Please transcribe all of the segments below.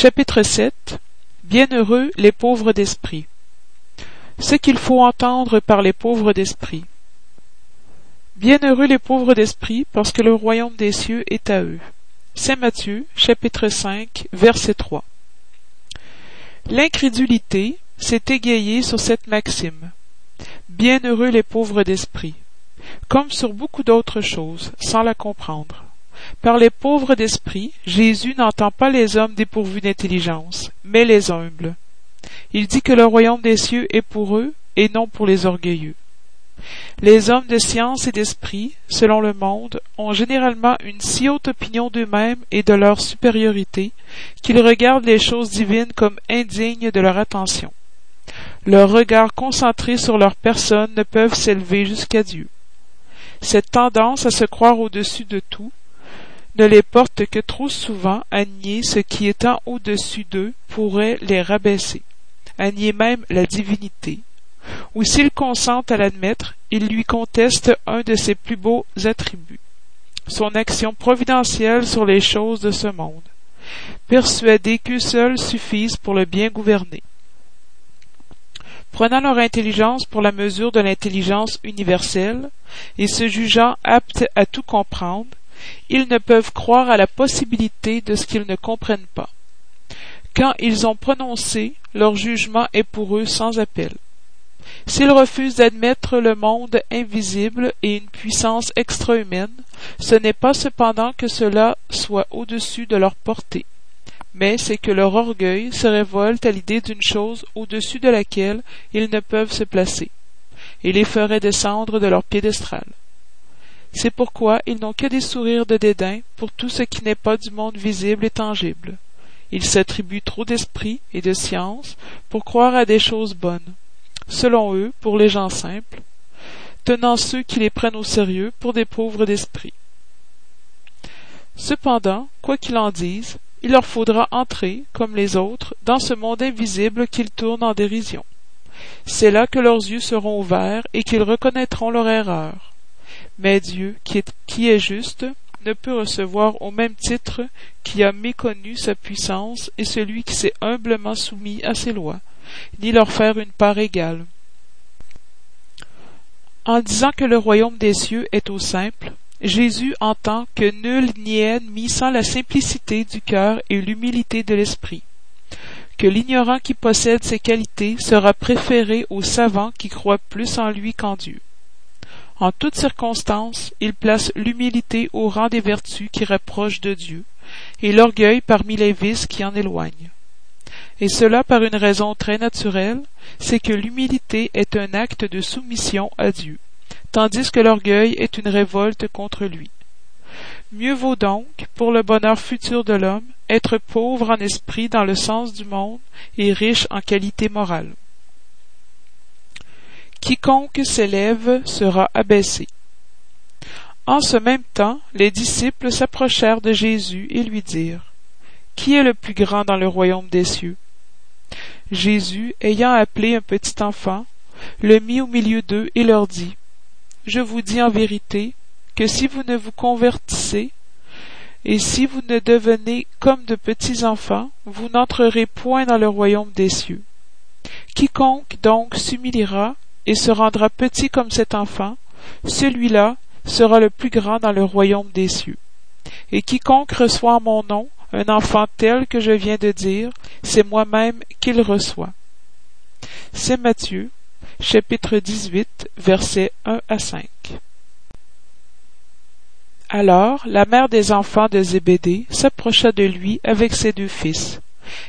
Chapitre 7 Bienheureux les pauvres d'esprit. Ce qu'il faut entendre par les pauvres d'esprit. Bienheureux les pauvres d'esprit, parce que le royaume des cieux est à eux. Saint Matthieu, chapitre 5, verset 3. L'incrédulité s'est égayée sur cette maxime. Bienheureux les pauvres d'esprit, comme sur beaucoup d'autres choses, sans la comprendre. Par les pauvres d'esprit, Jésus n'entend pas les hommes dépourvus d'intelligence, mais les humbles. Il dit que le royaume des cieux est pour eux et non pour les orgueilleux. Les hommes de science et d'esprit, selon le monde, ont généralement une si haute opinion d'eux-mêmes et de leur supériorité qu'ils regardent les choses divines comme indignes de leur attention. Leurs regards concentrés sur leur personne ne peuvent s'élever jusqu'à Dieu. Cette tendance à se croire au-dessus de tout ne les porte que trop souvent à nier ce qui étant au-dessus d'eux pourrait les rabaisser, à nier même la divinité, ou s'ils consentent à l'admettre, ils lui contestent un de ses plus beaux attributs, son action providentielle sur les choses de ce monde, persuadés qu'eux seuls suffisent pour le bien gouverner. Prenant leur intelligence pour la mesure de l'intelligence universelle, et se jugeant aptes à tout comprendre, ils ne peuvent croire à la possibilité de ce qu'ils ne comprennent pas. Quand ils ont prononcé, leur jugement est pour eux sans appel. S'ils refusent d'admettre le monde invisible et une puissance extra-humaine, ce n'est pas cependant que cela soit au-dessus de leur portée, mais c'est que leur orgueil se révolte à l'idée d'une chose au-dessus de laquelle ils ne peuvent se placer, et les ferait descendre de leur piédestal. C'est pourquoi ils n'ont que des sourires de dédain pour tout ce qui n'est pas du monde visible et tangible. Ils s'attribuent trop d'esprit et de science pour croire à des choses bonnes, selon eux, pour les gens simples, tenant ceux qui les prennent au sérieux pour des pauvres d'esprit. Cependant, quoi qu'ils en disent, il leur faudra entrer, comme les autres, dans ce monde invisible qu'ils tournent en dérision. C'est là que leurs yeux seront ouverts et qu'ils reconnaîtront leur erreur mais Dieu, qui est, juste, ne peut recevoir au même titre qui a méconnu sa puissance et celui qui s'est humblement soumis à ses lois, ni leur faire une part égale. En disant que le royaume des cieux est au simple, Jésus entend que nul n'y est admis sans la simplicité du cœur et l'humilité de l'esprit, que l'ignorant qui possède ces qualités sera préféré au savant qui croit plus en lui qu'en Dieu. En toutes circonstances, il place l'humilité au rang des vertus qui rapprochent de Dieu, et l'orgueil parmi les vices qui en éloignent. Et cela par une raison très naturelle, c'est que l'humilité est un acte de soumission à Dieu, tandis que l'orgueil est une révolte contre lui. Mieux vaut donc, pour le bonheur futur de l'homme, être pauvre en esprit dans le sens du monde et riche en qualité morale. Quiconque s'élève sera abaissé. En ce même temps, les disciples s'approchèrent de Jésus et lui dirent Qui est le plus grand dans le royaume des cieux? Jésus, ayant appelé un petit enfant, le mit au milieu d'eux et leur dit Je vous dis en vérité que si vous ne vous convertissez et si vous ne devenez comme de petits enfants, vous n'entrerez point dans le royaume des cieux. Quiconque donc s'humiliera et se rendra petit comme cet enfant, celui-là sera le plus grand dans le royaume des cieux. Et quiconque reçoit en mon nom un enfant tel que je viens de dire, c'est moi-même qu'il reçoit. C'est Matthieu, chapitre 18, versets 1 à 5. Alors la mère des enfants de Zébédée s'approcha de lui avec ses deux fils,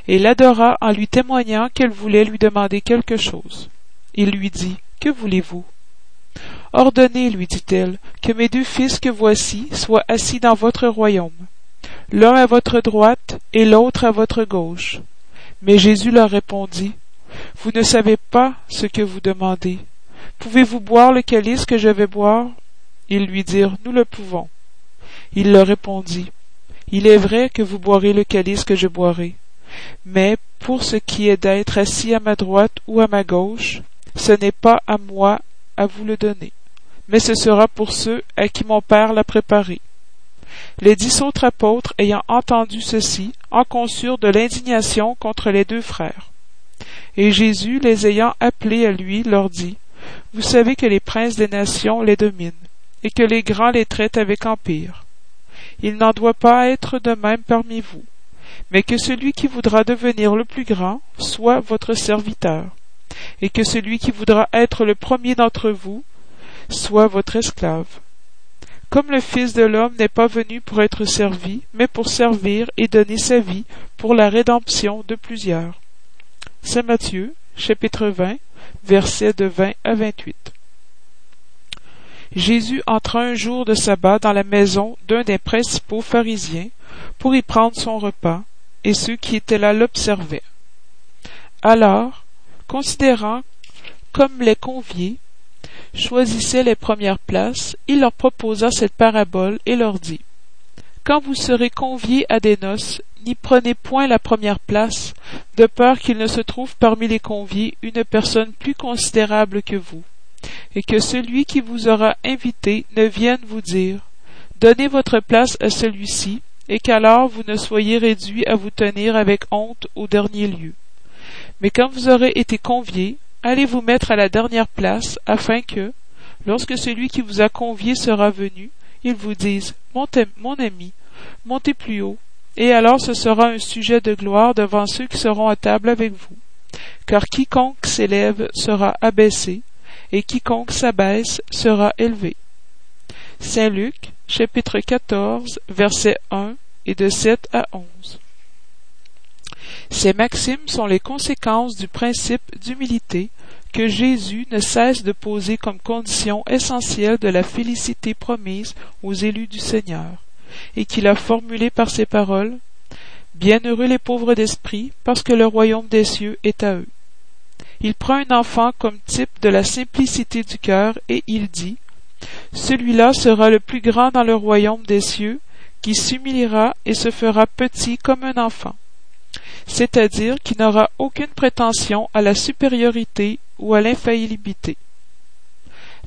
et l'adora en lui témoignant qu'elle voulait lui demander quelque chose. Il lui dit, que voulez-vous? Ordonnez, lui dit-elle, que mes deux fils que voici soient assis dans votre royaume, l'un à votre droite et l'autre à votre gauche. Mais Jésus leur répondit, Vous ne savez pas ce que vous demandez. Pouvez-vous boire le calice que je vais boire? Ils lui dirent, Nous le pouvons. Il leur répondit, Il est vrai que vous boirez le calice que je boirai, mais pour ce qui est d'être assis à ma droite ou à ma gauche, ce n'est pas à moi à vous le donner, mais ce sera pour ceux à qui mon Père l'a préparé. Les dix autres apôtres ayant entendu ceci en conçurent de l'indignation contre les deux frères. Et Jésus, les ayant appelés à lui, leur dit, Vous savez que les princes des nations les dominent, et que les grands les traitent avec empire. Il n'en doit pas être de même parmi vous, mais que celui qui voudra devenir le plus grand soit votre serviteur, et que celui qui voudra être le premier d'entre vous soit votre esclave. Comme le Fils de l'homme n'est pas venu pour être servi, mais pour servir et donner sa vie pour la rédemption de plusieurs. Saint Matthieu, chapitre 20, versets de 20 à 28. Jésus entra un jour de sabbat dans la maison d'un des principaux pharisiens pour y prendre son repas, et ceux qui étaient là l'observaient. Alors, considérant comme les conviés choisissaient les premières places, il leur proposa cette parabole et leur dit Quand vous serez conviés à des noces, n'y prenez point la première place, de peur qu'il ne se trouve parmi les conviés une personne plus considérable que vous, et que celui qui vous aura invité ne vienne vous dire Donnez votre place à celui-ci, et qu'alors vous ne soyez réduits à vous tenir avec honte au dernier lieu. Mais quand vous aurez été conviés, allez vous mettre à la dernière place, afin que, lorsque celui qui vous a convié sera venu, il vous dise mon, mon ami, montez plus haut, et alors ce sera un sujet de gloire devant ceux qui seront à table avec vous. Car quiconque s'élève sera abaissé, et quiconque s'abaisse sera élevé. Saint Luc, chapitre 14, versets 1 et de 7 à 11. Ces maximes sont les conséquences du principe d'humilité que Jésus ne cesse de poser comme condition essentielle de la félicité promise aux élus du Seigneur, et qu'il a formulé par ces paroles Bienheureux les pauvres d'esprit, parce que le royaume des cieux est à eux. Il prend un enfant comme type de la simplicité du cœur et il dit Celui-là sera le plus grand dans le royaume des cieux, qui s'humiliera et se fera petit comme un enfant, c'est-à-dire qui n'aura aucune prétention à la supériorité ou à l'infaillibilité.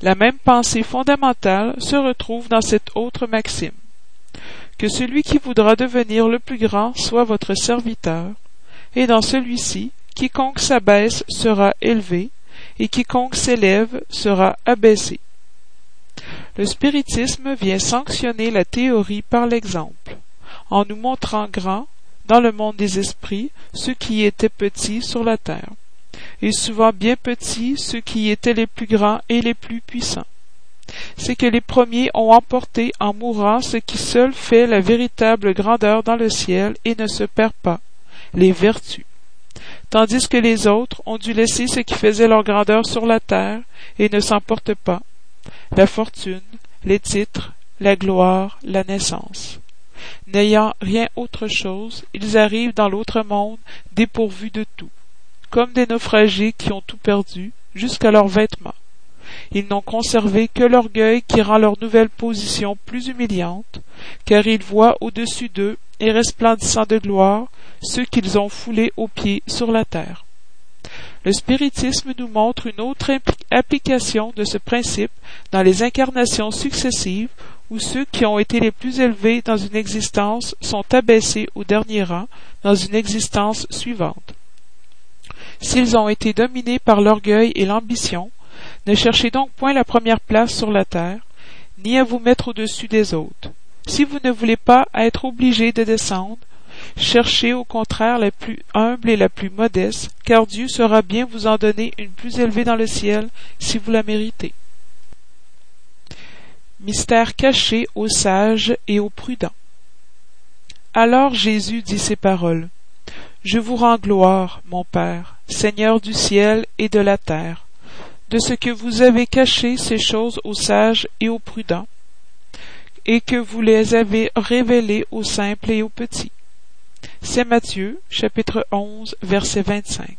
La même pensée fondamentale se retrouve dans cette autre maxime. Que celui qui voudra devenir le plus grand soit votre serviteur, et dans celui-ci, quiconque s'abaisse sera élevé, et quiconque s'élève sera abaissé. Le spiritisme vient sanctionner la théorie par l'exemple, en nous montrant grand, dans le monde des esprits, ceux qui étaient petits sur la terre, et souvent bien petits ceux qui étaient les plus grands et les plus puissants. C'est que les premiers ont emporté en mourant ce qui seul fait la véritable grandeur dans le ciel et ne se perd pas, les vertus tandis que les autres ont dû laisser ce qui faisait leur grandeur sur la terre et ne s'emportent pas, la fortune, les titres, la gloire, la naissance. N'ayant rien autre chose, ils arrivent dans l'autre monde dépourvus de tout, comme des naufragés qui ont tout perdu, jusqu'à leurs vêtements. Ils n'ont conservé que l'orgueil qui rend leur nouvelle position plus humiliante, car ils voient au-dessus d'eux et resplendissant de gloire ceux qu'ils ont foulés aux pieds sur la terre. Le spiritisme nous montre une autre application de ce principe dans les incarnations successives où ceux qui ont été les plus élevés dans une existence sont abaissés au dernier rang dans une existence suivante. S'ils ont été dominés par l'orgueil et l'ambition, ne cherchez donc point la première place sur la terre, ni à vous mettre au-dessus des autres. Si vous ne voulez pas être obligés de descendre, Cherchez au contraire la plus humble et la plus modeste, car Dieu saura bien vous en donner une plus élevée dans le ciel si vous la méritez. Mystère caché aux sages et aux prudents. Alors Jésus dit ces paroles. Je vous rends gloire, mon Père, Seigneur du ciel et de la terre, de ce que vous avez caché ces choses aux sages et aux prudents, et que vous les avez révélées aux simples et aux petits. C'est Matthieu, chapitre 11, verset 25.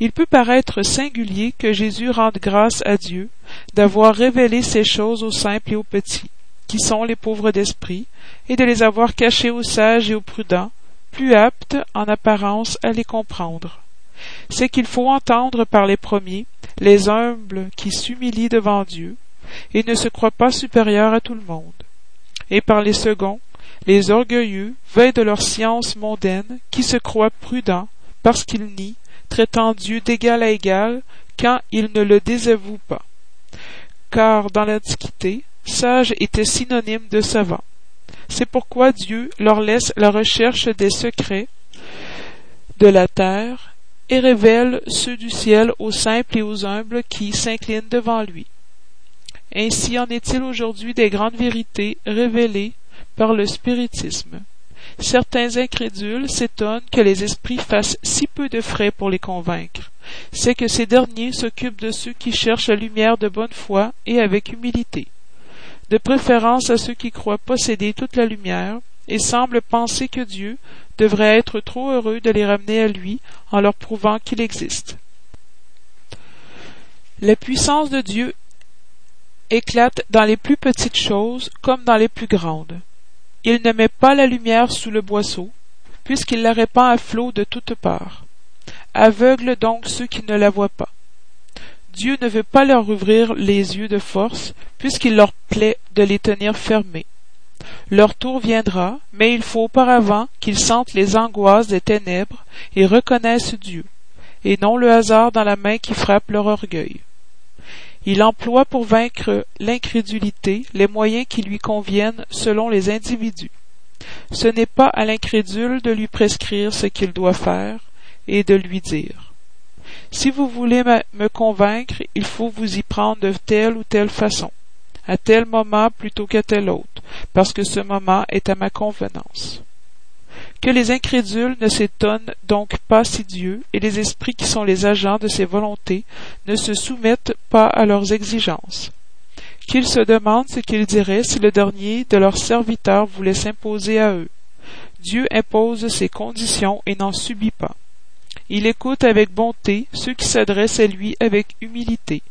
Il peut paraître singulier que Jésus rende grâce à Dieu d'avoir révélé ces choses aux simples et aux petits, qui sont les pauvres d'esprit, et de les avoir cachées aux sages et aux prudents, plus aptes en apparence à les comprendre. C'est qu'il faut entendre par les premiers, les humbles qui s'humilient devant Dieu, et ne se croient pas supérieurs à tout le monde. et par les seconds, les orgueilleux veillent de leur science mondaine, qui se croient prudents, parce qu'ils nient, traitant Dieu d'égal à égal, quand ils ne le désavouent pas. Car dans l'Antiquité, sage était synonyme de savant. C'est pourquoi Dieu leur laisse la recherche des secrets de la terre et révèle ceux du ciel aux simples et aux humbles qui s'inclinent devant lui. Ainsi en est-il aujourd'hui des grandes vérités révélées par le spiritisme. Certains incrédules s'étonnent que les esprits fassent si peu de frais pour les convaincre. C'est que ces derniers s'occupent de ceux qui cherchent la lumière de bonne foi et avec humilité, de préférence à ceux qui croient posséder toute la lumière, et semblent penser que Dieu devrait être trop heureux de les ramener à lui en leur prouvant qu'il existe. La puissance de Dieu éclate dans les plus petites choses comme dans les plus grandes. Il ne met pas la lumière sous le boisseau, puisqu'il la répand à flot de toutes parts. Aveugle donc ceux qui ne la voient pas. Dieu ne veut pas leur ouvrir les yeux de force, puisqu'il leur plaît de les tenir fermés. Leur tour viendra, mais il faut auparavant qu'ils sentent les angoisses des ténèbres et reconnaissent Dieu, et non le hasard dans la main qui frappe leur orgueil. Il emploie pour vaincre l'incrédulité les moyens qui lui conviennent selon les individus. Ce n'est pas à l'incrédule de lui prescrire ce qu'il doit faire et de lui dire. Si vous voulez me convaincre, il faut vous y prendre de telle ou telle façon, à tel moment plutôt qu'à tel autre, parce que ce moment est à ma convenance que les incrédules ne s'étonnent donc pas si Dieu et les esprits qui sont les agents de ses volontés ne se soumettent pas à leurs exigences. Qu'ils se demandent ce qu'ils diraient si le dernier de leurs serviteurs voulait s'imposer à eux. Dieu impose ses conditions et n'en subit pas. Il écoute avec bonté ceux qui s'adressent à lui avec humilité,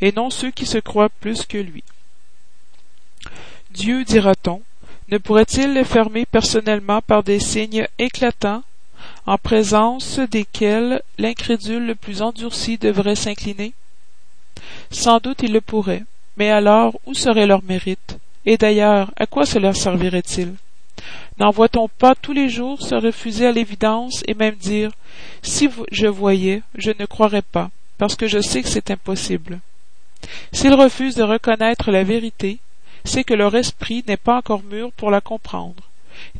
et non ceux qui se croient plus que lui. Dieu, dira-t-on, ne pourrait-il les fermer personnellement par des signes éclatants, en présence desquels l'incrédule le plus endurci devrait s'incliner? Sans doute il le pourrait, mais alors où serait leur mérite? Et d'ailleurs, à quoi cela servirait-il? N'en voit-on pas tous les jours se refuser à l'évidence et même dire Si je voyais, je ne croirais pas, parce que je sais que c'est impossible. S'ils refusent de reconnaître la vérité, c'est que leur esprit n'est pas encore mûr pour la comprendre,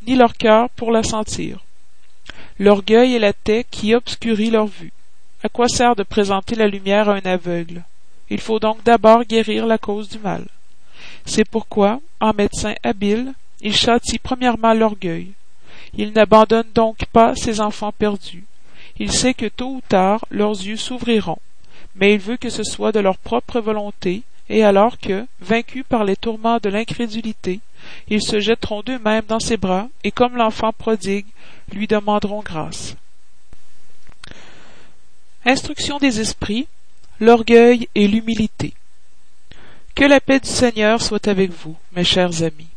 ni leur cœur pour la sentir. L'orgueil est la tête qui obscurit leur vue. À quoi sert de présenter la lumière à un aveugle? Il faut donc d'abord guérir la cause du mal. C'est pourquoi, en médecin habile, il châtie premièrement l'orgueil. Il n'abandonne donc pas ses enfants perdus. Il sait que tôt ou tard leurs yeux s'ouvriront, mais il veut que ce soit de leur propre volonté et alors que, vaincus par les tourments de l'incrédulité, ils se jetteront d'eux-mêmes dans ses bras, et comme l'enfant prodigue, lui demanderont grâce. Instruction des esprits, l'orgueil et l'humilité. Que la paix du Seigneur soit avec vous, mes chers amis.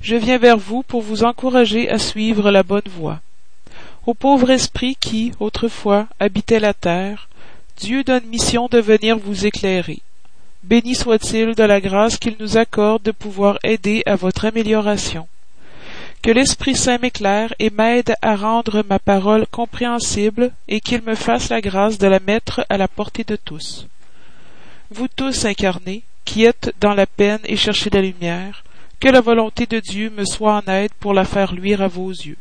Je viens vers vous pour vous encourager à suivre la bonne voie. Au pauvre esprit qui, autrefois, habitait la terre, Dieu donne mission de venir vous éclairer. Béni soit-il de la grâce qu'il nous accorde de pouvoir aider à votre amélioration. Que l'Esprit Saint m'éclaire et m'aide à rendre ma parole compréhensible et qu'il me fasse la grâce de la mettre à la portée de tous. Vous tous incarnés, qui êtes dans la peine et cherchez la lumière, que la volonté de Dieu me soit en aide pour la faire luire à vos yeux.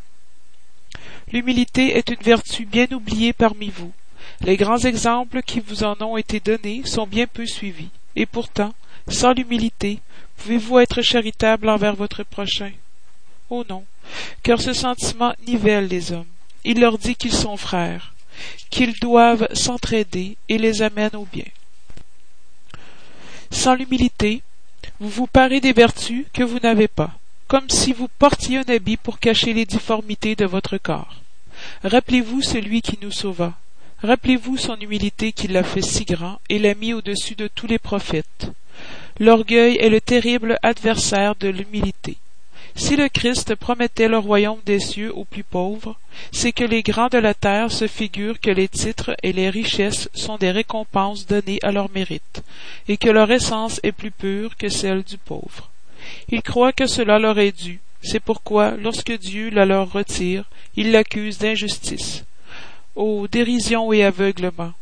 L'humilité est une vertu bien oubliée parmi vous. Les grands exemples qui vous en ont été donnés sont bien peu suivis. Et pourtant, sans l'humilité, pouvez-vous être charitable envers votre prochain? Oh non, car ce sentiment nivelle les hommes. Il leur dit qu'ils sont frères, qu'ils doivent s'entraider et les amène au bien. Sans l'humilité, vous vous parez des vertus que vous n'avez pas, comme si vous portiez un habit pour cacher les difformités de votre corps. Rappelez-vous celui qui nous sauva, Rappelez-vous son humilité qui l'a fait si grand et l'a mis au-dessus de tous les prophètes. L'orgueil est le terrible adversaire de l'humilité. Si le Christ promettait le royaume des cieux aux plus pauvres, c'est que les grands de la terre se figurent que les titres et les richesses sont des récompenses données à leur mérite, et que leur essence est plus pure que celle du pauvre. Ils croient que cela leur est dû. C'est pourquoi, lorsque Dieu la leur retire, ils l'accusent d'injustice. Ô dérision et aveuglement.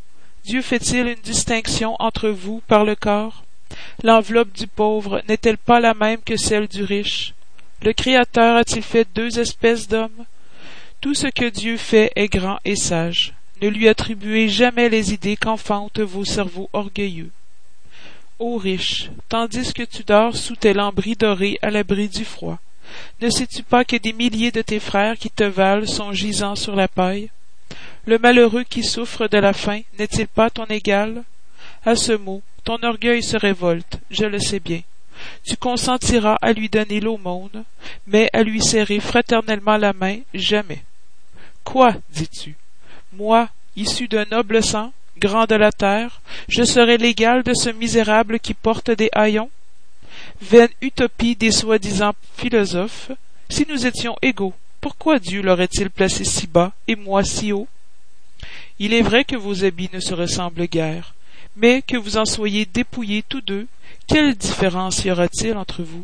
Dieu fait-il une distinction entre vous par le corps? L'enveloppe du pauvre n'est-elle pas la même que celle du riche? Le Créateur a-t-il fait deux espèces d'hommes? Tout ce que Dieu fait est grand et sage. Ne lui attribuez jamais les idées qu'enfantent vos cerveaux orgueilleux. Ô riche, tandis que tu dors sous tes lambris dorés à l'abri du froid, ne sais-tu pas que des milliers de tes frères qui te valent sont gisants sur la paille? Le malheureux qui souffre de la faim n'est-il pas ton égal? À ce mot, ton orgueil se révolte, je le sais bien. Tu consentiras à lui donner l'aumône, mais à lui serrer fraternellement la main, jamais. Quoi, dis-tu? Moi, issu d'un noble sang, grand de la terre, je serais l'égal de ce misérable qui porte des haillons? Vaine utopie des soi-disant philosophes, si nous étions égaux, pourquoi Dieu l'aurait-il placé si bas et moi si haut? Il est vrai que vos habits ne se ressemblent guère, mais que vous en soyez dépouillés tous deux, quelle différence y aura-t-il entre vous?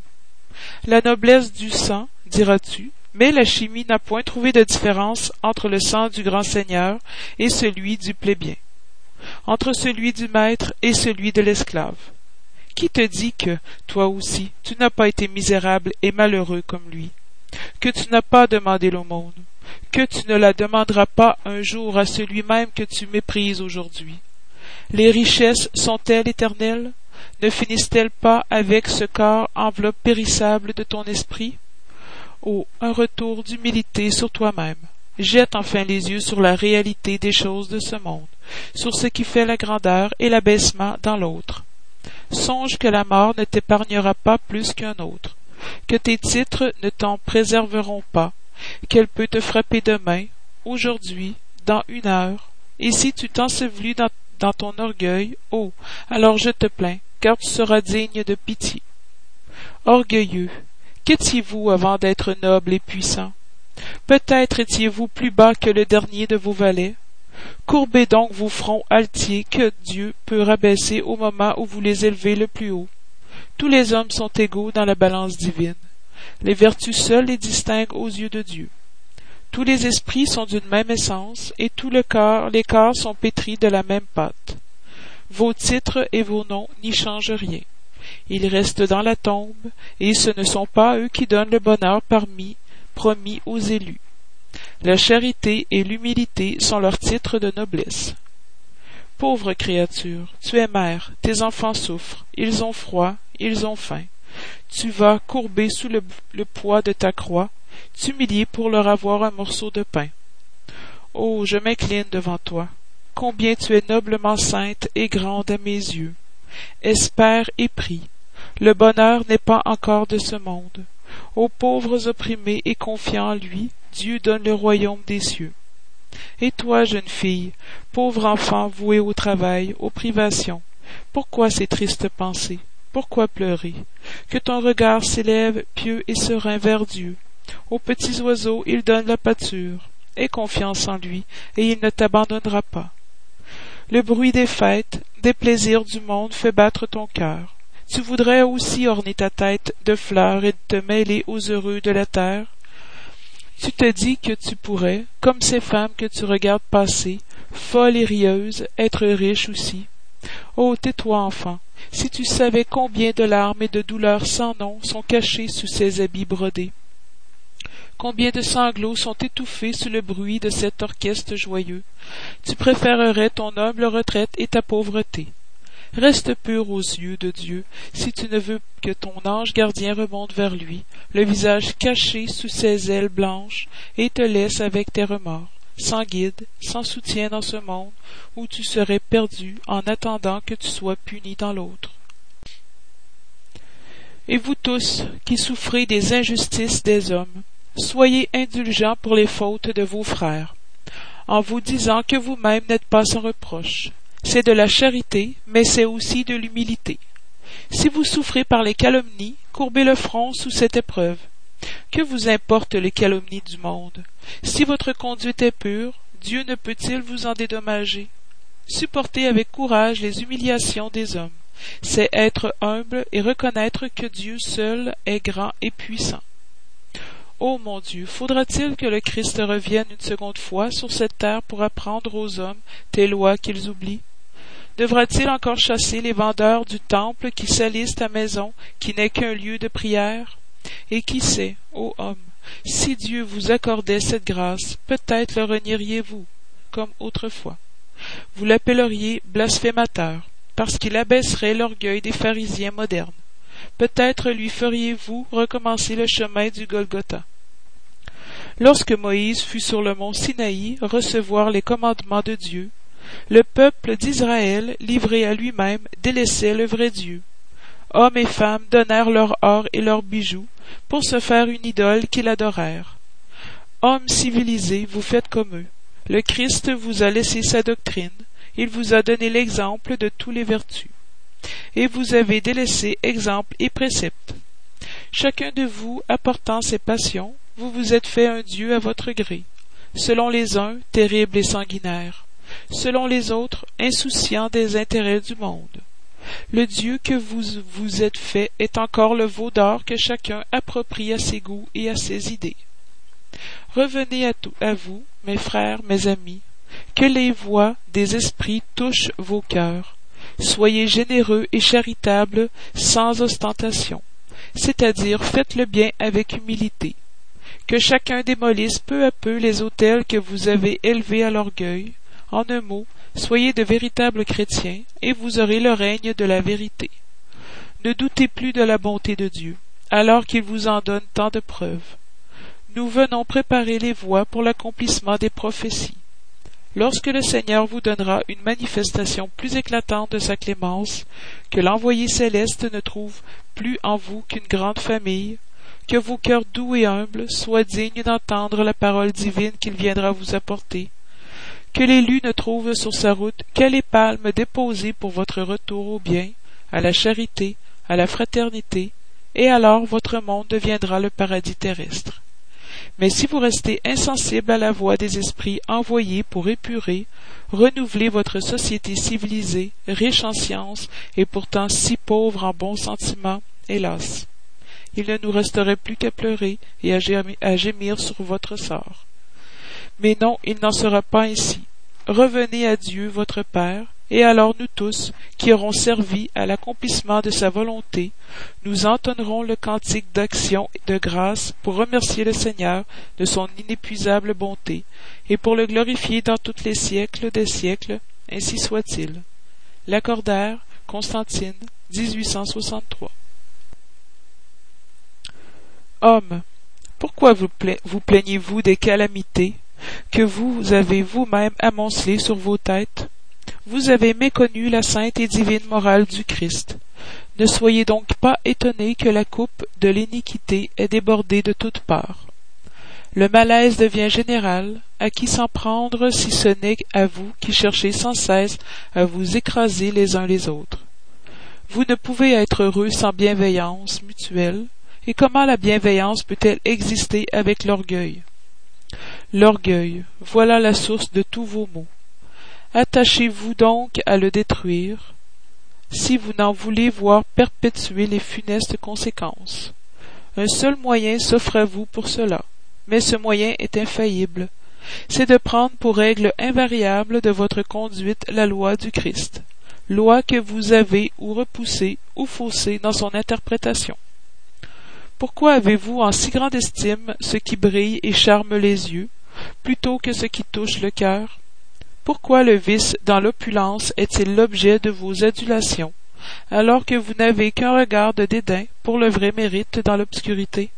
La noblesse du sang, diras-tu, mais la chimie n'a point trouvé de différence entre le sang du grand seigneur et celui du plébien, entre celui du maître et celui de l'esclave. Qui te dit que, toi aussi, tu n'as pas été misérable et malheureux comme lui, que tu n'as pas demandé l'aumône, que tu ne la demanderas pas un jour à celui même que tu méprises aujourd'hui? Les richesses sont-elles éternelles? Ne finissent-elles pas avec ce corps enveloppe périssable de ton esprit? Oh, un retour d'humilité sur toi-même. Jette enfin les yeux sur la réalité des choses de ce monde, sur ce qui fait la grandeur et l'abaissement dans l'autre. Songe que la mort ne t'épargnera pas plus qu'un autre, que tes titres ne t'en préserveront pas, qu'elle peut te frapper demain, aujourd'hui, dans une heure, et si tu t'ensevelis dans, dans ton orgueil, oh, alors je te plains, car tu seras digne de pitié. Orgueilleux, qu'étiez-vous avant d'être noble et puissant? Peut-être étiez-vous plus bas que le dernier de vos valets? Courbez donc vos fronts altiers que dieu peut rabaisser au moment où vous les élevez le plus haut. Tous les hommes sont égaux dans la balance divine les vertus seules les distinguent aux yeux de dieu tous les esprits sont d'une même essence et tout le corps les corps sont pétris de la même pâte vos titres et vos noms n'y changent rien ils restent dans la tombe, et ce ne sont pas eux qui donnent le bonheur parmi promis aux élus. La charité et l'humilité sont leurs titres de noblesse. Pauvre créature, tu es mère, tes enfants souffrent, ils ont froid, ils ont faim. Tu vas, courbé sous le, poids de ta croix, t'humilier pour leur avoir un morceau de pain. Oh, je m'incline devant toi. Combien tu es noblement sainte et grande à mes yeux. Espère et prie. Le bonheur n'est pas encore de ce monde. Aux pauvres opprimés et confiants en lui dieu donne le royaume des cieux. Et toi jeune fille pauvre enfant voué au travail aux privations pourquoi ces tristes pensées? Pourquoi pleurer? Que ton regard s'élève pieux et serein vers dieu. Aux petits oiseaux il donne la pâture. Aie confiance en lui et il ne t'abandonnera pas. Le bruit des fêtes des plaisirs du monde fait battre ton cœur. Tu voudrais aussi orner ta tête de fleurs et te mêler aux heureux de la terre? Tu te dis que tu pourrais comme ces femmes que tu regardes passer folles et rieuses être riche aussi oh tais-toi enfant. Si tu savais combien de larmes et de douleurs sans nom sont cachées sous ces habits brodés. Combien de sanglots sont étouffés sous le bruit de cet orchestre joyeux. Tu préférerais ton humble retraite et ta pauvreté. Reste pur aux yeux de dieu. Si tu ne veux que ton ange gardien remonte vers lui le visage caché sous ses ailes blanches et te laisse avec tes remords sans guide sans soutien dans ce monde où tu serais perdu en attendant que tu sois puni dans l'autre et vous tous qui souffrez des injustices des hommes soyez indulgents pour les fautes de vos frères, en vous disant que vous-même n'êtes pas sans reproche. C'est de la charité, mais c'est aussi de l'humilité. Si vous souffrez par les calomnies, courbez le front sous cette épreuve. Que vous importent les calomnies du monde? Si votre conduite est pure, Dieu ne peut-il vous en dédommager? Supportez avec courage les humiliations des hommes, c'est être humble et reconnaître que Dieu seul est grand et puissant. Oh mon Dieu, faudra-t-il que le Christ revienne une seconde fois sur cette terre pour apprendre aux hommes tes lois qu'ils oublient? Devra-t-il encore chasser les vendeurs du temple qui salissent ta maison, qui n'est qu'un lieu de prière? Et qui sait, ô homme, si Dieu vous accordait cette grâce, peut-être le renieriez-vous, comme autrefois. Vous l'appelleriez blasphémateur, parce qu'il abaisserait l'orgueil des pharisiens modernes. Peut-être lui feriez-vous recommencer le chemin du Golgotha. Lorsque Moïse fut sur le mont Sinaï recevoir les commandements de Dieu, le peuple d'Israël, livré à lui-même, délaissait le vrai Dieu. Hommes et femmes donnèrent leur or et leurs bijoux pour se faire une idole qu'ils adorèrent. Hommes civilisés, vous faites comme eux. Le Christ vous a laissé sa doctrine, il vous a donné l'exemple de toutes les vertus. Et vous avez délaissé exemple et précepte. Chacun de vous apportant ses passions, vous vous êtes fait un Dieu à votre gré, selon les uns terrible et sanguinaire, selon les autres insouciant des intérêts du monde. Le Dieu que vous vous êtes fait est encore le veau d'or que chacun approprie à ses goûts et à ses idées. Revenez à, vous, mes frères, mes amis, que les voix des esprits touchent vos cœurs. Soyez généreux et charitables sans ostentation, c'est-à-dire faites le bien avec humilité. Que chacun démolisse peu à peu les autels que vous avez élevés à l'orgueil. En un mot, soyez de véritables chrétiens, et vous aurez le règne de la vérité. Ne doutez plus de la bonté de Dieu, alors qu'il vous en donne tant de preuves. Nous venons préparer les voies pour l'accomplissement des prophéties. Lorsque le Seigneur vous donnera une manifestation plus éclatante de sa clémence, que l'envoyé céleste ne trouve plus en vous qu'une grande famille, que vos cœurs doux et humbles soient dignes d'entendre la parole divine qu'il viendra vous apporter, que l'élu ne trouve sur sa route que les palmes déposées pour votre retour au bien, à la charité, à la fraternité, et alors votre monde deviendra le paradis terrestre. Mais si vous restez insensible à la voix des esprits envoyés pour épurer, renouveler votre société civilisée, riche en sciences et pourtant si pauvre en bons sentiments, hélas, il ne nous resterait plus qu'à pleurer et à gémir, sur votre sort. Mais non, il n'en sera pas ainsi. Revenez à Dieu votre Père, et alors nous tous, qui aurons servi à l'accomplissement de sa volonté, nous entonnerons le cantique d'action et de grâce pour remercier le Seigneur de son inépuisable bonté, et pour le glorifier dans tous les siècles des siècles, ainsi soit-il. Lacordaire, Constantine, 1863. Homme, pourquoi vous, vous plaignez-vous des calamités? Que vous avez vous-même amoncelées sur vos têtes? vous avez méconnu la sainte et divine morale du Christ. Ne soyez donc pas étonnés que la coupe de l'iniquité ait débordé de toutes parts. Le malaise devient général, à qui s'en prendre si ce n'est à vous qui cherchez sans cesse à vous écraser les uns les autres? Vous ne pouvez être heureux sans bienveillance mutuelle, et comment la bienveillance peut-elle exister avec l'orgueil? L'orgueil, voilà la source de tous vos maux. Attachez-vous donc à le détruire, si vous n'en voulez voir perpétuer les funestes conséquences. Un seul moyen s'offre à vous pour cela, mais ce moyen est infaillible. C'est de prendre pour règle invariable de votre conduite la loi du Christ, loi que vous avez ou repoussée ou faussée dans son interprétation. Pourquoi avez-vous en si grande estime ce qui brille et charme les yeux, plutôt que ce qui touche le cœur? Pourquoi le vice dans l'opulence est-il l'objet de vos adulations, alors que vous n'avez qu'un regard de dédain pour le vrai mérite dans l'obscurité?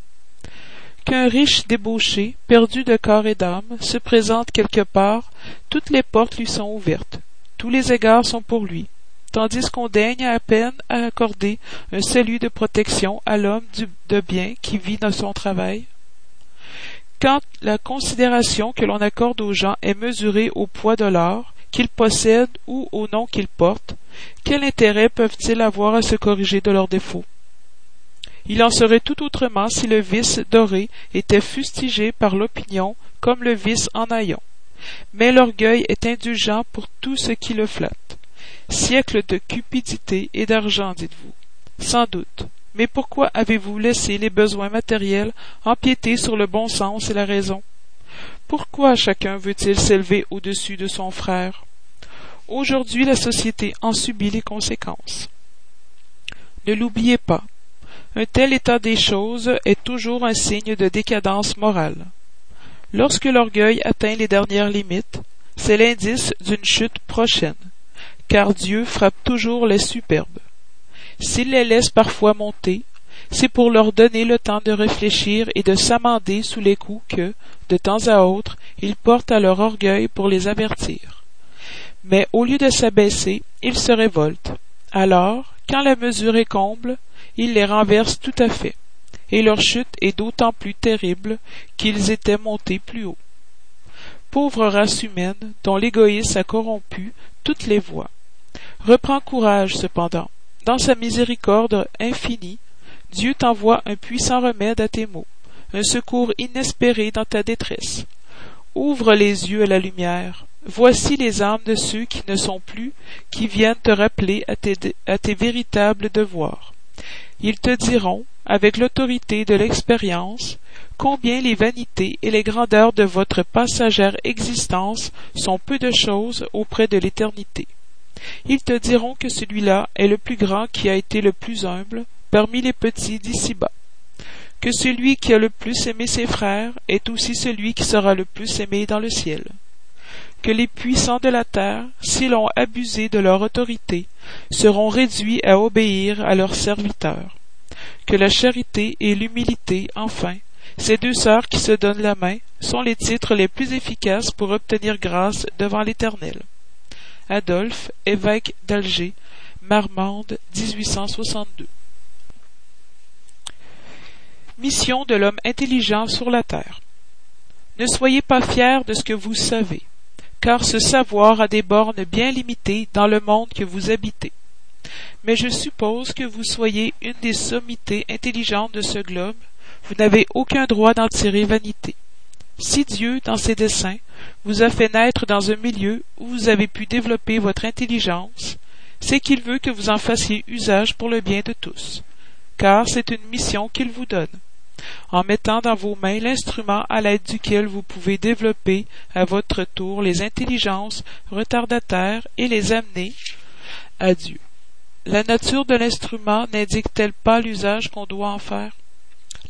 Qu'un riche débauché, perdu de corps et d'âme, se présente quelque part, toutes les portes lui sont ouvertes, tous les égards sont pour lui, tandis qu'on daigne à peine à accorder un salut de protection à l'homme de bien qui vit dans son travail? Quand la considération que l'on accorde aux gens est mesurée au poids de l'or qu'ils possèdent ou au nom qu'ils portent, quel intérêt peuvent-ils avoir à se corriger de leurs défauts? Il en serait tout autrement si le vice doré était fustigé par l'opinion comme le vice en haillons. Mais l'orgueil est indulgent pour tout ce qui le flatte. Siècle de cupidité et d'argent, dites-vous. Sans doute. Mais pourquoi avez-vous laissé les besoins matériels empiéter sur le bon sens et la raison? Pourquoi chacun veut-il s'élever au-dessus de son frère? Aujourd'hui la société en subit les conséquences. Ne l'oubliez pas, un tel état des choses est toujours un signe de décadence morale. Lorsque l'orgueil atteint les dernières limites, c'est l'indice d'une chute prochaine, car Dieu frappe toujours les superbes. S'il les laisse parfois monter, c'est pour leur donner le temps de réfléchir et de s'amender sous les coups que, de temps à autre, ils portent à leur orgueil pour les avertir. Mais au lieu de s'abaisser, ils se révoltent. Alors, quand la mesure est comble, ils les renversent tout à fait, et leur chute est d'autant plus terrible qu'ils étaient montés plus haut. Pauvre race humaine dont l'égoïsme a corrompu toutes les voies. Reprends courage cependant. Dans sa miséricorde infinie, Dieu t'envoie un puissant remède à tes maux, un secours inespéré dans ta détresse. Ouvre les yeux à la lumière. Voici les âmes de ceux qui ne sont plus, qui viennent te rappeler à tes, véritables devoirs. Ils te diront, avec l'autorité de l'expérience, combien les vanités et les grandeurs de votre passagère existence sont peu de choses auprès de l'éternité. Ils te diront que celui-là est le plus grand qui a été le plus humble parmi les petits d'ici-bas, que celui qui a le plus aimé ses frères est aussi celui qui sera le plus aimé dans le ciel, que les puissants de la terre, s'ils ont abusé de leur autorité, seront réduits à obéir à leurs serviteurs, que la charité et l'humilité, enfin, ces deux sœurs qui se donnent la main, sont les titres les plus efficaces pour obtenir grâce devant l'Éternel. Adolphe, évêque d'Alger, Marmande, 1862. Mission de l'homme intelligent sur la terre. Ne soyez pas fiers de ce que vous savez, car ce savoir a des bornes bien limitées dans le monde que vous habitez. Mais je suppose que vous soyez une des sommités intelligentes de ce globe, vous n'avez aucun droit d'en tirer vanité. Si Dieu, dans ses desseins, vous a fait naître dans un milieu où vous avez pu développer votre intelligence, c'est qu'il veut que vous en fassiez usage pour le bien de tous, car c'est une mission qu'il vous donne, en mettant dans vos mains l'instrument à l'aide duquel vous pouvez développer à votre tour les intelligences retardataires et les amener à Dieu. La nature de l'instrument n'indique-t-elle pas l'usage qu'on doit en faire?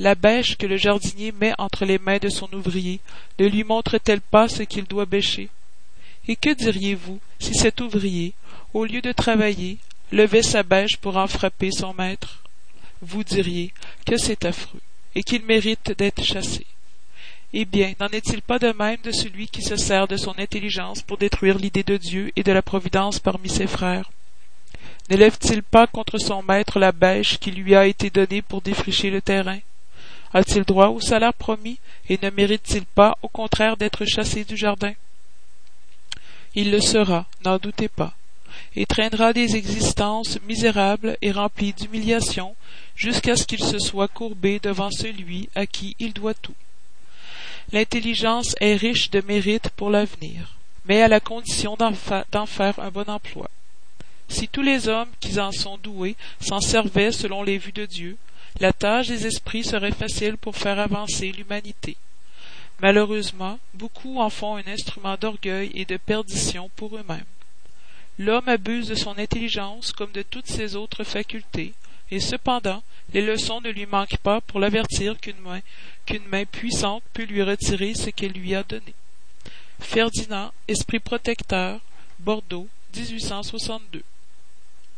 La bêche que le jardinier met entre les mains de son ouvrier ne lui montre-t-elle pas ce qu'il doit bêcher? Et que diriez-vous si cet ouvrier, au lieu de travailler, levait sa bêche pour en frapper son maître? Vous diriez que c'est affreux, et qu'il mérite d'être chassé. Eh bien, n'en est-il pas de même de celui qui se sert de son intelligence pour détruire l'idée de Dieu et de la providence parmi ses frères? N'élève-t-il pas contre son maître la bêche qui lui a été donnée pour défricher le terrain? A-t-il droit au salaire promis et ne mérite-t-il pas au contraire d'être chassé du jardin? Il le sera, n'en doutez pas, et traînera des existences misérables et remplies d'humiliation jusqu'à ce qu'il se soit courbé devant celui à qui il doit tout. L'intelligence est riche de mérites pour l'avenir, mais à la condition d'en faire un bon emploi. Si tous les hommes qui en sont doués s'en servaient selon les vues de Dieu, la tâche des esprits serait facile pour faire avancer l'humanité. Malheureusement, beaucoup en font un instrument d'orgueil et de perdition pour eux-mêmes. L'homme abuse de son intelligence comme de toutes ses autres facultés, et cependant les leçons ne lui manquent pas pour l'avertir qu'une main, puissante peut lui retirer ce qu'elle lui a donné. Ferdinand, Esprit protecteur, Bordeaux, 1862.